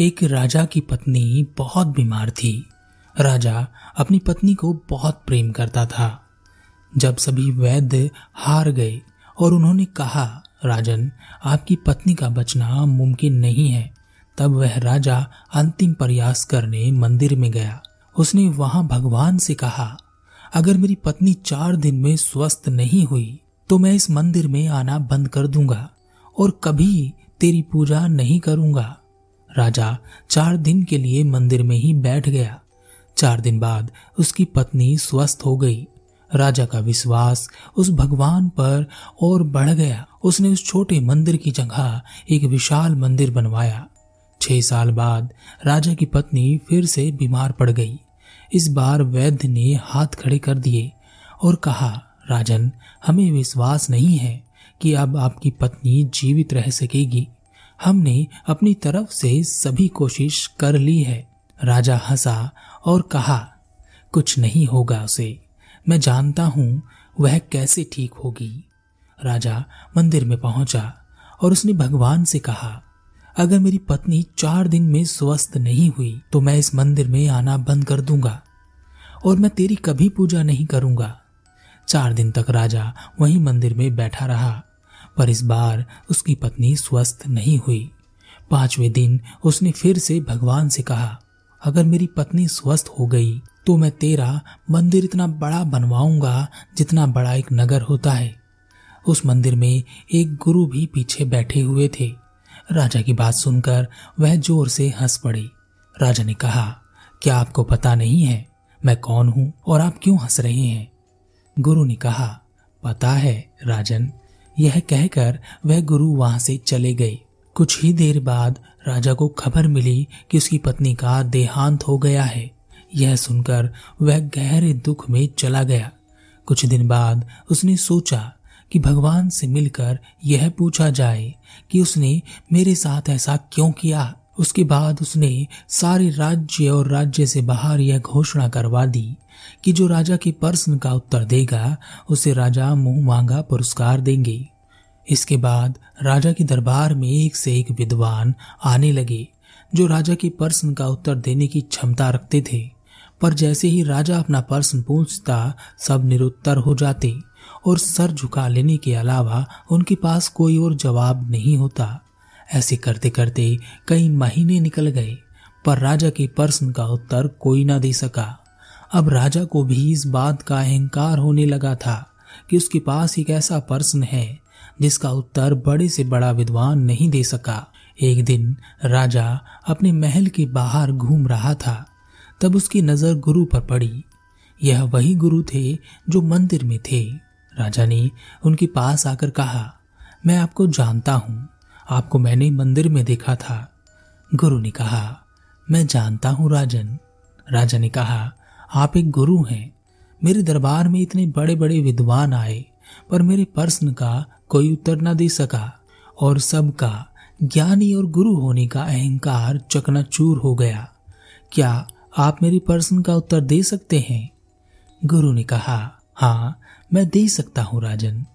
एक राजा की पत्नी बहुत बीमार थी। राजा अपनी पत्नी को बहुत प्रेम करता था। जब सभी वैद्य हार गए और उन्होंने कहा, राजन, आपकी पत्नी का बचना मुमकिन नहीं है। तब वह राजा अंतिम प्रयास करने मंदिर में गया। उसने वहाँ भगवान से कहा, अगर मेरी पत्नी चार दिन में स्वस्थ नहीं हुई तो मैं इस मंदिर में आना बंद कर दूँगा और कभी तेरी पूजा नहीं करूँगा। राजा चार दिन के लिए मंदिर में ही बैठ गया। चार दिन बाद उसकी पत्नी स्वस्थ हो गई। राजा का विश्वास उस भगवान पर और बढ़ गया। उसने उस छोटे मंदिर की जगह एक विशाल मंदिर बनवाया। छह साल बाद राजा की पत्नी फिर से बीमार पड़ गई। इस बार वैद्य ने हाथ खड़े कर दिए और कहा, राजन, हमें विश्वास नहीं है कि अब आपकी पत्नी जीवित रह सकेगी। हमने अपनी तरफ़ से सभी कोशिश कर ली है। राजा हंसा और कहा, कुछ नहीं होगा उसे। मैं जानता हूँ वह कैसे ठीक होगी। राजा मंदिर में पहुँचा और उसने भगवान से कहा, अगर मेरी पत्नी चार दिन में स्वस्थ नहीं हुई तो मैं इस मंदिर में आना बंद कर दूँगा और मैं तेरी कभी पूजा नहीं करूँगा। चार दिन तक राजा वहीं मंदिर में बैठा रहा। पर इस बार उसकी पत्नी स्वस्थ नहीं हुई। पाँचवें दिन उसने फिर से भगवान से कहा, अगर मेरी पत्नी स्वस्थ हो गई तो मैं तेरा मंदिर इतना बड़ा बनवाऊँगा जितना बड़ा एक नगर होता है। उस मंदिर में एक गुरु भी पीछे बैठे हुए थे। राजा की बात सुनकर वह ज़ोर से हंस पड़ी। राजा ने कहा, क्या आपको पता नहीं है मैं कौन हूँ और आप क्यों हंस रहे हैं? गुरु ने कहा, पता है, राजन यह कहकर वह गुरु वहाँ से चले गए। कुछ ही देर बाद राजा को खबर मिली कि उसकी पत्नी का देहांत हो गया है। यह सुनकर वह गहरे दुख में चला गया। कुछ दिन बाद उसने सोचा कि भगवान से मिलकर यह पूछा जाए कि उसने मेरे साथ ऐसा क्यों किया? उसके बाद उसने सारे राज्य और राज्य से बाहर यह घोषणा करवा दी कि जो राजा के प्रश्न का उत्तर देगा, उसे राजा मुँह मांगा पुरस्कार देंगे। इसके बाद राजा के दरबार में एक से एक विद्वान आने लगे, जो राजा के प्रश्न का उत्तर देने की क्षमता रखते थे। पर जैसे ही राजा अपना प्रश्न पूछता, सब निरुत्तर हो जाते और सर झुका लेने के अलावा उनके पास कोई और जवाब नहीं होता। ऐसे करते करते कई महीने निकल गए, पर राजा के प्रश्न का उत्तर कोई ना दे सका। अब राजा को भी इस बात का अहंकार होने लगा था कि उसके पास एक ऐसा प्रश्न है, जिसका उत्तर बड़े से बड़ा विद्वान नहीं दे सका। एक दिन राजा अपने महल के बाहर घूम रहा था, तब उसकी नज़र गुरु पर पड़ी। यह वही गुरु थे जो मंदिर में थे। राजा ने उनके पास आकर कहा, मैं आपको जानता हूँ। आपको मैंने मंदिर में देखा था। गुरु ने कहा, मैं जानता हूँ राजन। राजा ने कहा, आप एक गुरु हैं। मेरे दरबार में इतने बड़े बड़े विद्वान आए, पर मेरे प्रश्न का कोई उत्तर न दे सका, और सबका ज्ञानी और गुरु होने का अहंकार चकनाचूर हो गया। क्या आप मेरे प्रश्न का उत्तर दे सकते हैं? गुरु ने कहा हाँ मैं दे सकता हूँ राजन।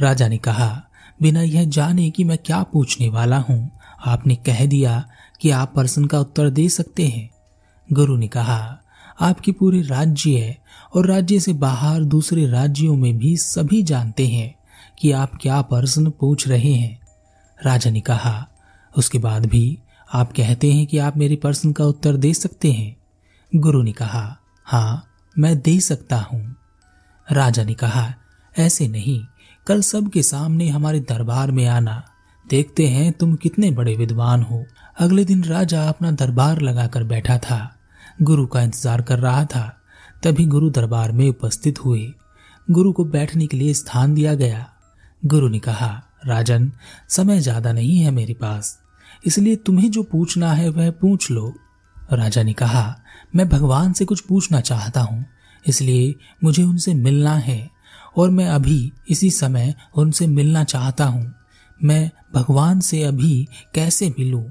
राजा ने कहा बिना यह जाने कि मैं क्या पूछने वाला हूँ। आपने कह दिया कि आप प्रश्न का उत्तर दे सकते हैं। गुरु ने कहा, आपके पूरे राज्य है और राज्य से बाहर दूसरे राज्यों में भी सभी जानते हैं कि आप क्या प्रश्न पूछ रहे हैं। राजा ने कहा, उसके बाद भी आप कहते हैं कि आप मेरे प्रश्न का उत्तर दे सकते हैं। गुरु ने कहा हाँ मैं दे सकता हूँ। राजा ने कहा, ऐसे नहीं। कल सबके सामने हमारे दरबार में आना। देखते हैं तुम कितने बड़े विद्वान हो। अगले दिन राजा अपना दरबार लगाकर बैठा था। गुरु का इंतज़ार कर रहा था। तभी गुरु दरबार में उपस्थित हुए। गुरु को बैठने के लिए स्थान दिया गया। गुरु ने कहा, राजन, समय ज़्यादा नहीं है मेरे पास। इसलिए तुम्हें जो पूछना है वह पूछ लो। राजा ने कहा, मैं भगवान से कुछ पूछना चाहता हूँ। इसलिए मुझे उनसे मिलना है। और मैं अभी इसी समय उनसे मिलना चाहता हूँ। मैं भगवान से अभी कैसे मिलूं?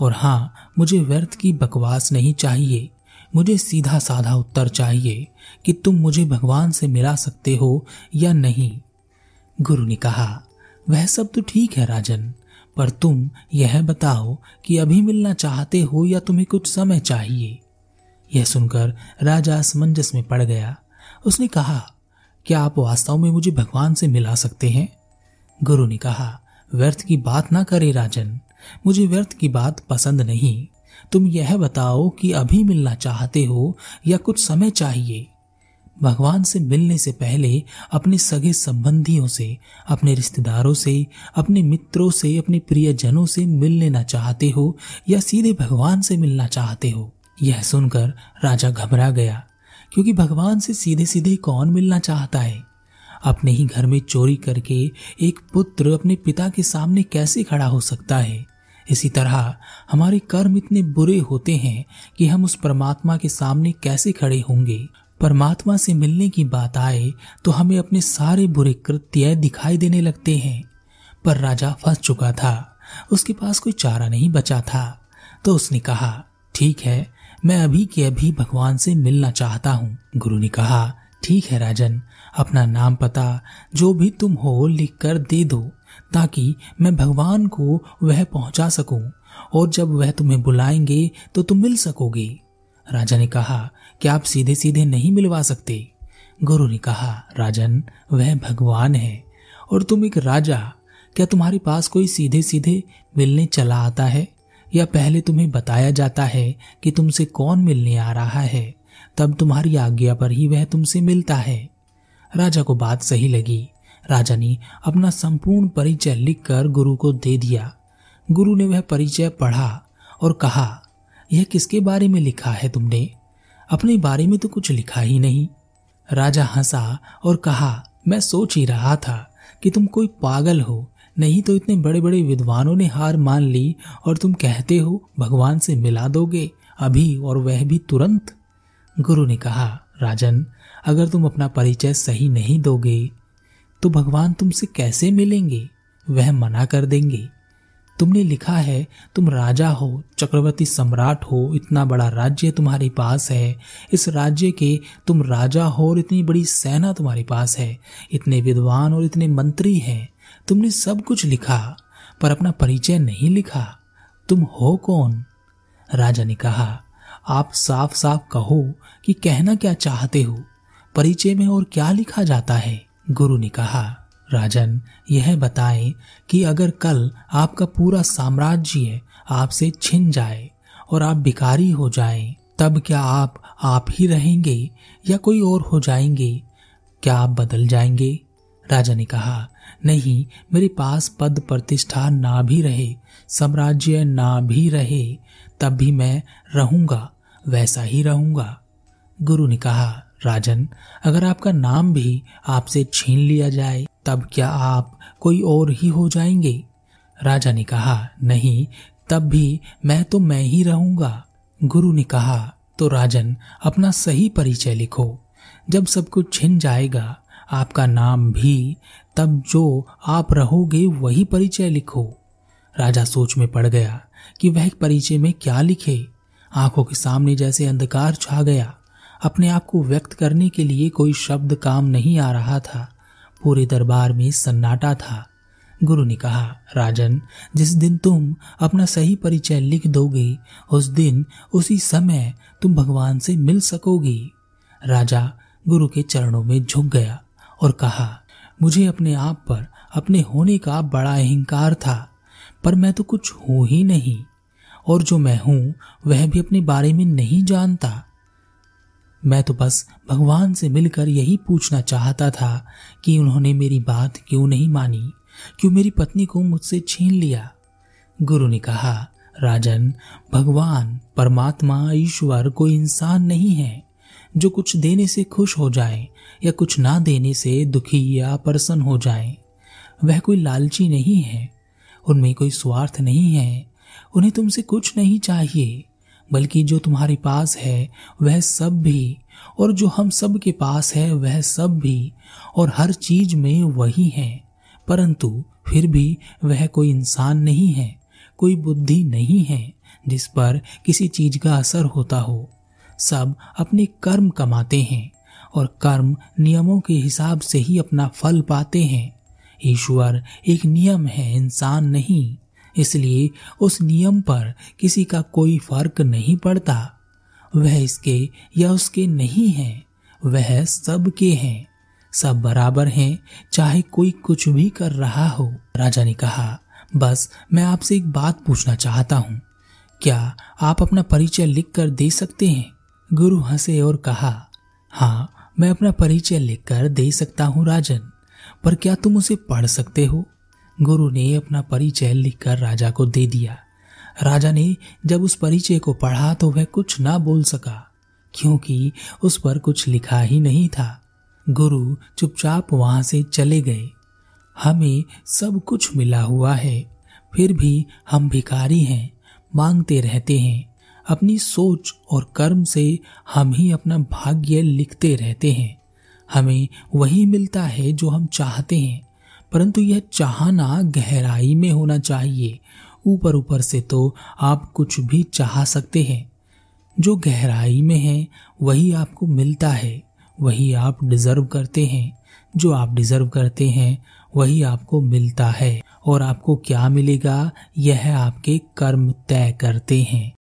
और हाँ मुझे व्यर्थ की बकवास नहीं चाहिए। मुझे सीधा साधा उत्तर चाहिए कि तुम मुझे भगवान से मिला सकते हो या नहीं। गुरु ने कहा, वह सब तो ठीक है राजन, पर तुम यह बताओ कि अभी मिलना चाहते हो या तुम्हें कुछ समय चाहिए? यह सुनकर राजा असमंजस में पड़ गया। उसने कहा क्या आप वास्तव में मुझे भगवान से मिला सकते हैं? गुरु ने कहा, व्यर्थ की बात ना करे राजन। मुझे व्यर्थ की बात पसंद नहीं। तुम यह बताओ कि अभी मिलना चाहते हो या कुछ समय चाहिए? भगवान से मिलने से पहले अपने सगे संबंधियों से, अपने रिश्तेदारों से, अपने मित्रों से, अपने प्रियजनों से मिल लेना चाहते हो या सीधे भगवान से मिलना चाहते हो? यह सुनकर राजा घबरा गया। क्योंकि भगवान से सीधे सीधे कौन मिलना चाहता है? अपने ही घर में चोरी करके एक पुत्र अपने पिता के सामने कैसे खड़ा हो सकता है? इसी तरह हमारे कर्म इतने बुरे होते हैं कि हम उस परमात्मा के सामने कैसे खड़े होंगे? परमात्मा से मिलने की बात आए तो हमें अपने सारे बुरे कृत्य दिखाई देने लगते हैं। पर राजा फंस चुका था। उसके पास कोई चारा नहीं बचा था। तो उसने कहा, ठीक है मैं अभी के अभी भगवान से मिलना चाहता हूँ। गुरु ने कहा, ठीक है राजन, अपना नाम पता, जो भी तुम हो लिख कर दे दो, ताकि मैं भगवान को वह पहुँचा सकूँ, और जब वह तुम्हें बुलाएँगे तो तुम मिल सकोगे। राजा ने कहा कि आप सीधे सीधे नहीं मिलवा सकते? गुरु ने कहा, राजन, वह भगवान है, और तुम एक राजा, क्या तुम्हारे पास कोई सीधे सीधे मिलने चला आता है? या पहले तुम्हें बताया जाता है कि तुमसे कौन मिलने आ रहा है, तब तुम्हारी आज्ञा पर ही वह तुमसे मिलता है। राजा को बात सही लगी। राजा ने अपना संपूर्ण परिचय लिखकर गुरु को दे दिया। गुरु ने वह परिचय पढ़ा और कहा, यह किसके बारे में लिखा है तुमने? अपने बारे में तो कुछ लिखा ही नहीं। राजा हंसा और कहा, मैं सोच ही रहा था कि तुम कोई पागल हो नहीं तो इतने बड़े बड़े विद्वानों ने हार मान ली और तुम कहते हो, भगवान से मिला दोगे, अभी और वह भी तुरंत। गुरु ने कहा, राजन, अगर तुम अपना परिचय सही नहीं दोगे तो भगवान तुमसे कैसे मिलेंगे? वह मना कर देंगे। तुमने लिखा है, तुम राजा हो, चक्रवर्ती सम्राट हो, इतना बड़ा राज्य तुम्हारे पास है। इस राज्य के तुम राजा हो और इतनी बड़ी सेना तुम्हारे पास है। इतने विद्वान और इतने मंत्री हैं। तुमने सब कुछ लिखा पर अपना परिचय नहीं लिखा। तुम हो कौन? राजा ने कहा आप साफ़ साफ़ कहो कि कहना क्या चाहते हो परिचय में और क्या लिखा जाता है? गुरु ने कहा राजन यह बताएँ कि अगर कल आपका पूरा साम्राज्य आपसे छिन जाए और आप भिकारी हो जाएँ, तब क्या आप आप ही रहेंगे या कोई और हो जाएँगे? क्या आप बदल जाएँगे? राजा ने कहा, नहीं, मेरे पास पद प्रतिष्ठा ना भी रहे, साम्राज्य ना भी रहे, तब भी मैं रहूँगा, वैसा ही रहूँगा। गुरु ने कहा, राजन, अगर आपका नाम भी आपसे छीन लिया जाए, तब क्या आप कोई और ही हो जाएँगे? राजा ने कहा, नहीं, तब भी मैं तो मैं ही रहूँगा। गुरु ने कहा तो राजन, अपना सही परिचय लिखो। जब सब कुछ छिन जाएगा आपका नाम भी, तब जो आप रहोगे वही परिचय लिखो। राजा सोच में पड़ गया कि वह परिचय में क्या लिखे। आँखों के सामने जैसे अंधकार छा गया। अपने आप को व्यक्त करने के लिए कोई शब्द काम नहीं आ रहा था। पूरे दरबार में सन्नाटा था। गुरु ने कहा, राजन, जिस दिन तुम अपना सही परिचय लिख दोगे, उस दिन, उसी समय तुम भगवान से मिल सकोगी। राजा गुरु के चरणों में झुक गया। और कहा, मुझे अपने आप पर, अपने होने का बड़ा अहंकार था, पर मैं तो कुछ हूँ ही नहीं, और जो मैं हूँ, वह भी अपने बारे में नहीं जानता। मैं तो बस भगवान से मिलकर यही पूछना चाहता था कि उन्होंने मेरी बात क्यों नहीं मानी, क्यों मेरी पत्नी को मुझसे छीन लिया। गुरु ने कहा, राजन, भगवान, परमात्मा, ईश्वर कोई इंसान नहीं है। जो कुछ देने से खुश हो जाए या कुछ ना देने से दुखी या प्रसन्न हो जाए, वह कोई लालची नहीं है, उनमें कोई स्वार्थ नहीं है, उन्हें तुमसे कुछ नहीं चाहिए, बल्कि जो तुम्हारे पास है, वह सब भी, और जो हम सब के पास है, वह सब भी, और हर चीज़ में वही है, परंतु फिर भी वह कोई इंसान नहीं है, कोई बुद्धि नहीं है, जिस पर किसी चीज़ का असर होता हो। सब अपने कर्म कमाते हैं और कर्म नियमों के हिसाब से ही अपना फल पाते हैं। ईश्वर एक नियम है, इंसान नहीं। इसलिए उस नियम पर किसी का कोई फ़र्क नहीं पड़ता। वह इसके या उसके नहीं है, वह सबके हैं। सब बराबर हैं, चाहे कोई कुछ भी कर रहा हो। राजा ने कहा, बस मैं आपसे एक बात पूछना चाहता हूँ। क्या आप अपना परिचय लिख कर दे सकते हैं? गुरु हंसे और कहा हाँ मैं अपना परिचय लिखकर दे सकता हूँ राजन, पर क्या तुम उसे पढ़ सकते हो? गुरु ने अपना परिचय लिखकर राजा को दे दिया। राजा ने जब उस परिचय को पढ़ा तो वह कुछ ना बोल सका, क्योंकि उस पर कुछ लिखा ही नहीं था। गुरु चुपचाप वहाँ से चले गए। हमें सब कुछ मिला हुआ है, फिर भी हम भिखारी हैं, मांगते रहते हैं। अपनी सोच और कर्म से हम ही अपना भाग्य लिखते रहते हैं। हमें वही मिलता है जो हम चाहते हैं, परंतु यह चाहना गहराई में होना चाहिए। ऊपर ऊपर से तो आप कुछ भी चाह सकते हैं। जो गहराई में है, वही आपको मिलता है, वही आप डिजर्व करते हैं। जो आप डिजर्व करते हैं, वही आपको मिलता है, और आपको क्या मिलेगा, यह आपके कर्म तय करते हैं।